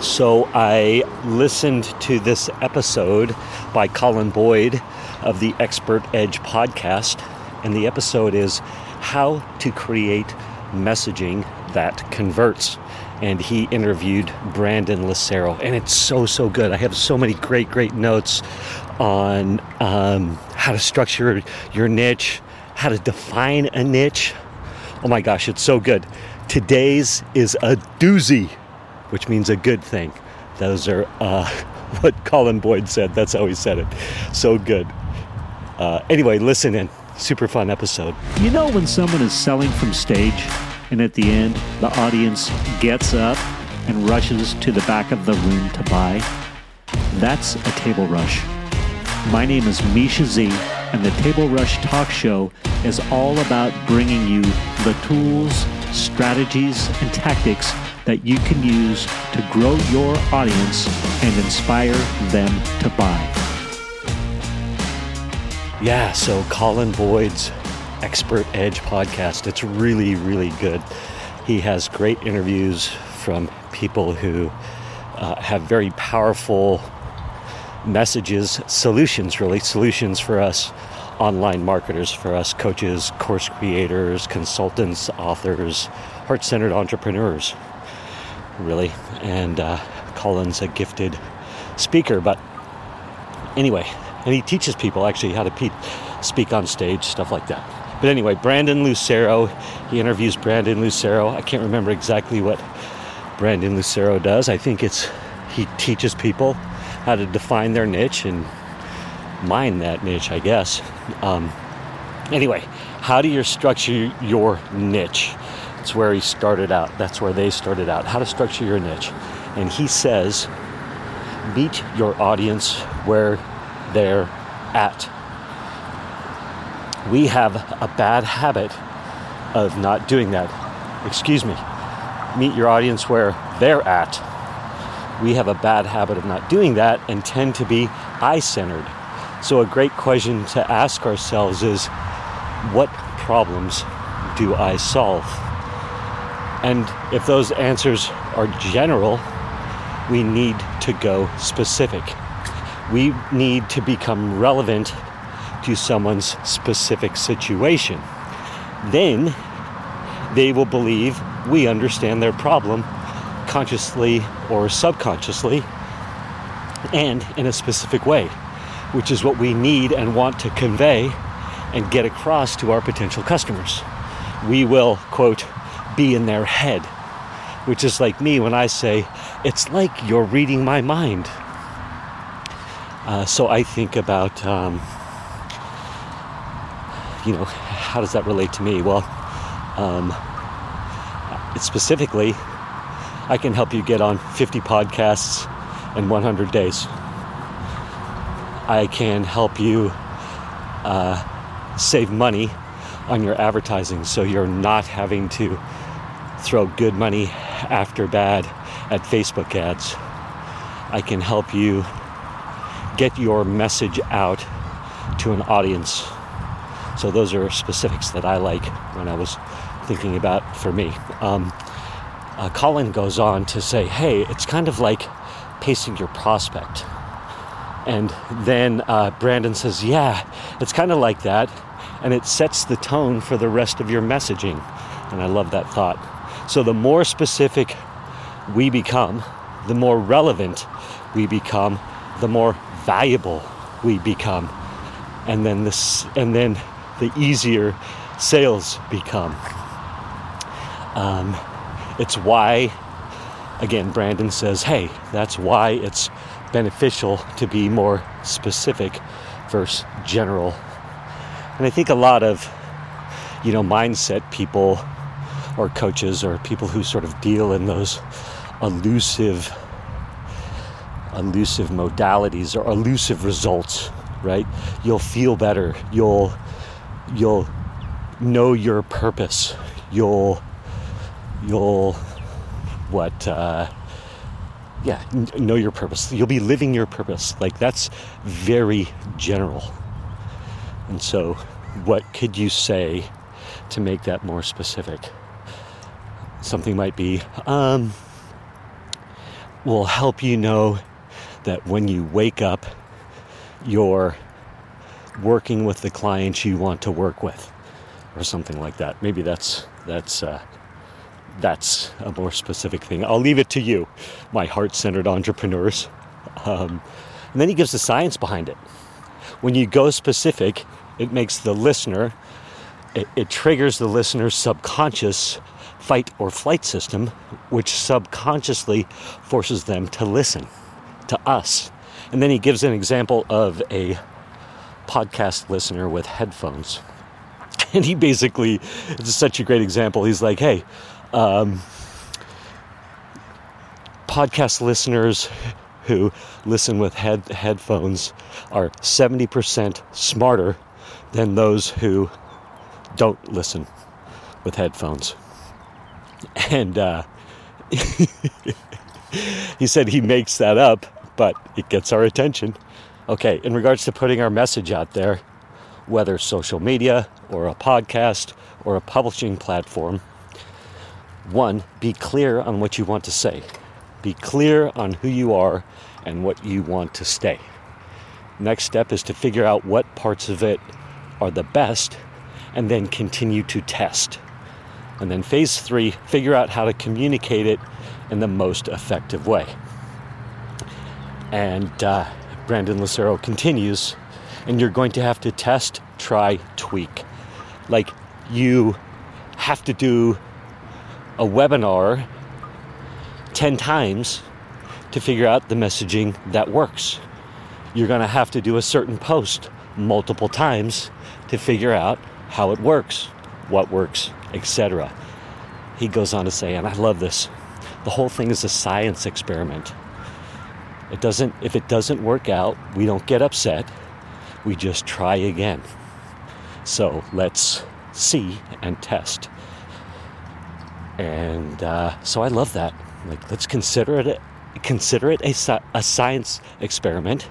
So I listened to this episode by Colin Boyd of the Expert Edge podcast, and the episode is How to Create Messaging That Converts. And he interviewed Brandon Lucero, and it's so, so good. I have so many great, great notes on um, how to structure your niche, how to define a niche. Oh my gosh, it's so good. Today's is a doozy which means a good thing. Those are uh, what Colin Boyd said. That's how he said it. So good. Uh, anyway, listen in. Super fun episode. You know when someone is selling from stage and at the end the audience gets up and rushes to the back of the room to buy? That's a table rush. My name is Mischa Z, and the Table Rush Talk Show is all about bringing you the tools, strategies, and tactics that you can use to grow your audience and inspire them to buy. Yeah, so Colin Boyd's Expert Edge podcast, it's really, really good. He has great interviews from people who uh, have very powerful messages, solutions, really, solutions for us online marketers, for us coaches, course creators, consultants, authors, heart centered entrepreneurs really. And uh, Colin's a gifted speaker, but anyway, and he teaches people actually how to pe- speak on stage, stuff like that. But anyway, Brandon Lucero, he interviews Brandon Lucero. I can't remember exactly what Brandon Lucero does. I think it's he teaches people how to define their niche and mine that niche, I guess. Um, anyway, how do you structure your niche? That's where he started out. That's where they started out. How to structure your niche. And he says, meet your audience where they're at. We have a bad habit of not doing that. Excuse me. Meet your audience where they're at. We have a bad habit of not doing that and tend to be I centered. So, a great question to ask ourselves is what problems do I solve? And if those answers are general, we need to go specific. We need to become relevant to someone's specific situation. Then they will believe we understand their problem consciously or subconsciously and in a specific way, which is what we need and want to convey and get across to our potential customers. We will, quote, be in their head, which is like me when I say, it's like you're reading my mind. Uh, so I think about, um, you know, how does that relate to me? Well, um, specifically, I can help you get on 50 podcasts in 100 days. I can help you uh, save money on your advertising so you're not having to throw good money after bad at Facebook ads. I can help you get your message out to an audience. So, those are specifics that I like when I was thinking about for me. Um, uh, Colin goes on to say, hey, it's kind of like pacing your prospect. And then uh, Brandon says, yeah, it's kind of like that. And it sets the tone for the rest of your messaging. And I love that thought. So the more specific we become, the more relevant we become, the more valuable we become. And then this and then the easier sales become. Um, it's why, again, Brandon says, hey, that's why it's beneficial to be more specific versus general. And I think a lot of, you know, mindset people or coaches or people who sort of deal in those elusive elusive modalities or elusive results right? You'll feel better. You'll you'll know your purpose. You'll you'll what uh, yeah know your purpose. You'll be living your purpose. Like that's very general. And so what could you say to make that more specific something might be um, will help you know that when you wake up, you're working with the clients you want to work with, or something like that. Maybe that's that's uh, that's a more specific thing. I'll leave it to you, my heart-centered entrepreneurs. Um, and then he gives the science behind it. When you go specific, it makes the listener, it, it triggers the listener's subconscious fight or flight system, which subconsciously forces them to listen to us. And then he gives an example of a podcast listener with headphones. And he basically, it's such a great example. He's like, hey, um, podcast listeners who listen with head, headphones are 70% smarter than those who don't listen with headphones. And uh, he said he makes that up, but it gets our attention. Okay, in regards to putting our message out there, whether social media or a podcast or a publishing platform, one, be clear on what you want to say. Be clear on who you are and what you want to stay. Next step is to figure out what parts of it are the best and then continue to test. And then phase three, figure out how to communicate it in the most effective way. And uh, Brandon Lucero continues, and you're going to have to test, try, tweak. Like you have to do a webinar 10 times to figure out the messaging that works. You're going to have to do a certain post multiple times to figure out how it works, what works, etc. He goes on to say, and I love this the whole thing is a science experiment. It doesn't, if it doesn't work out, we don't get upset. We just try again. So let's see and test. And uh, so I love that. Like, let's consider it consider it a, a science experiment.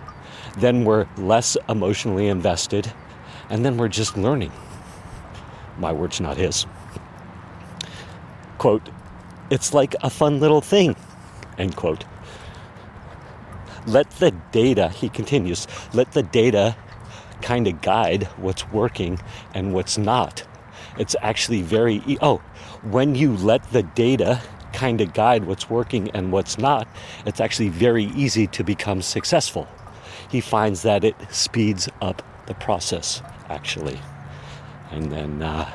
Then we're less emotionally invested, and then we're just learning. My words, not his. Quote, it's like a fun little thing, end quote. Let the data, he continues, let the data kind of guide what's working and what's not. It's actually very, e- oh, when you let the data kind of guide what's working and what's not, it's actually very easy to become successful. He finds that it speeds up the process, actually. And then, uh,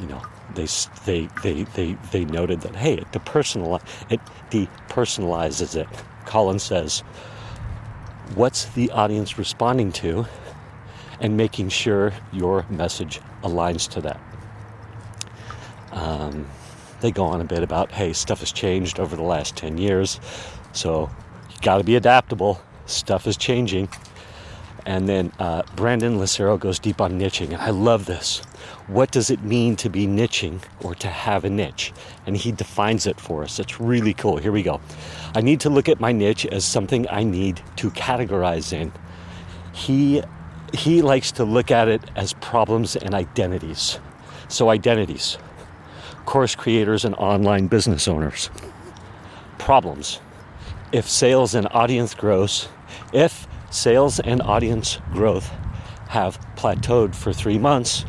you know, they, they, they, they, they noted that, hey, it, it depersonalizes it. Colin says, what's the audience responding to? And making sure your message aligns to that. Um, they go on a bit about, hey, stuff has changed over the last 10 years, so you got to be adaptable. Stuff is changing. And then uh, Brandon Lucero goes deep on niching, and I love this. What does it mean to be niching or to have a niche? And he defines it for us. It's really cool. Here we go. I need to look at my niche as something I need to categorize in. He he likes to look at it as problems and identities. So identities, course creators and online business owners. Problems. If sales and audience grows, if sales and audience growth have plateaued for three months,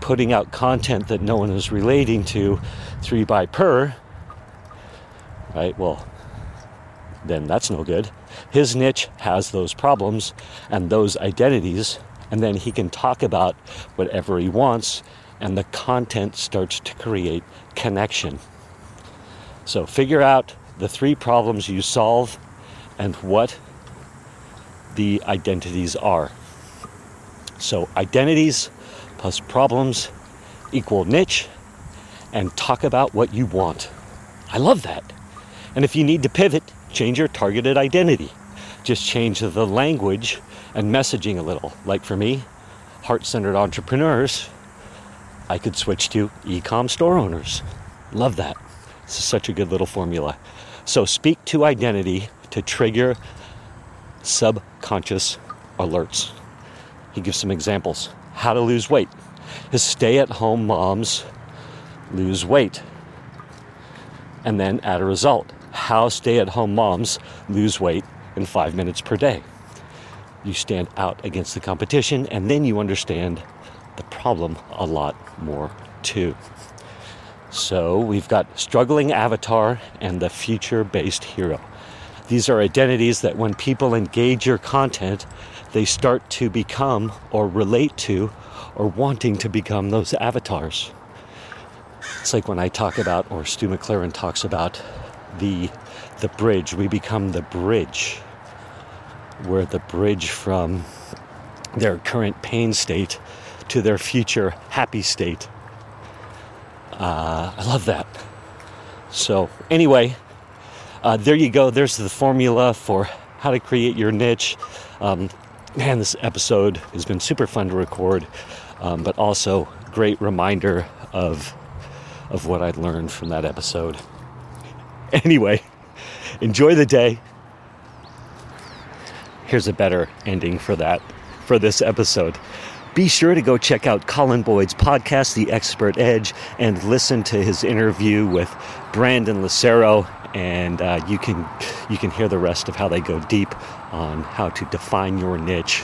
putting out content that no one is relating to three by per, right? Well, then that's no good. His niche has those problems and those identities, and then he can talk about whatever he wants, and the content starts to create connection. So figure out the three problems you solve and what the identities are. So, identities plus problems equal niche, and talk about what you want. I love that. And if you need to pivot, change your targeted identity. Just change the language and messaging a little. Like for me, heart centered entrepreneurs, I could switch to e com store owners. Love that. This is such a good little formula. So, speak to identity to trigger subconscious alerts. He gives some examples how to lose weight. His stay at home moms lose weight and then add a result how stay at home moms lose weight in five minutes per day. You stand out against the competition, and then you understand the problem a lot more too. So we've got struggling avatar and the future based hero. These are identities that when people engage your content, they start to become or relate to or wanting to become those avatars. It's like when I talk about, or Stu McLaren talks about, the the bridge. We become the bridge. We're the bridge from their current pain state to their future happy state. Uh, I love that. So, anyway, uh, there you go. There's the formula for how to create your niche. Um, man, this episode has been super fun to record, um, but also great reminder of of what I learned from that episode. Anyway, enjoy the day. Here's a better ending for that for this episode. Be sure to go check out Colin Boyd's podcast, The Expert Edge, and listen to his interview with Brandon Lucero. And uh, you can you can hear the rest of how they go deep on how to define your niche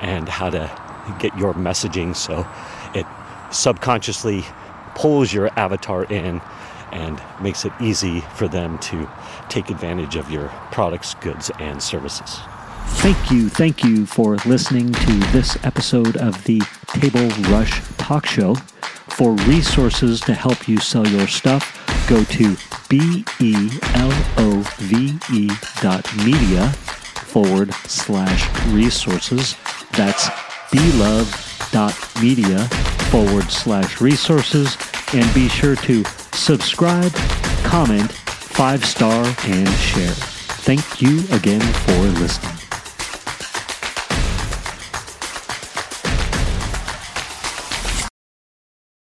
and how to get your messaging so it subconsciously pulls your avatar in and makes it easy for them to take advantage of your products, goods, and services. Thank you, thank you for listening to this episode of the Table Rush Talk Show. For resources to help you sell your stuff, go to B-E-L-O-V-E dot media forward slash resources. That's belove.media forward slash resources. And be sure to subscribe, comment, five star, and share. Thank you again for listening.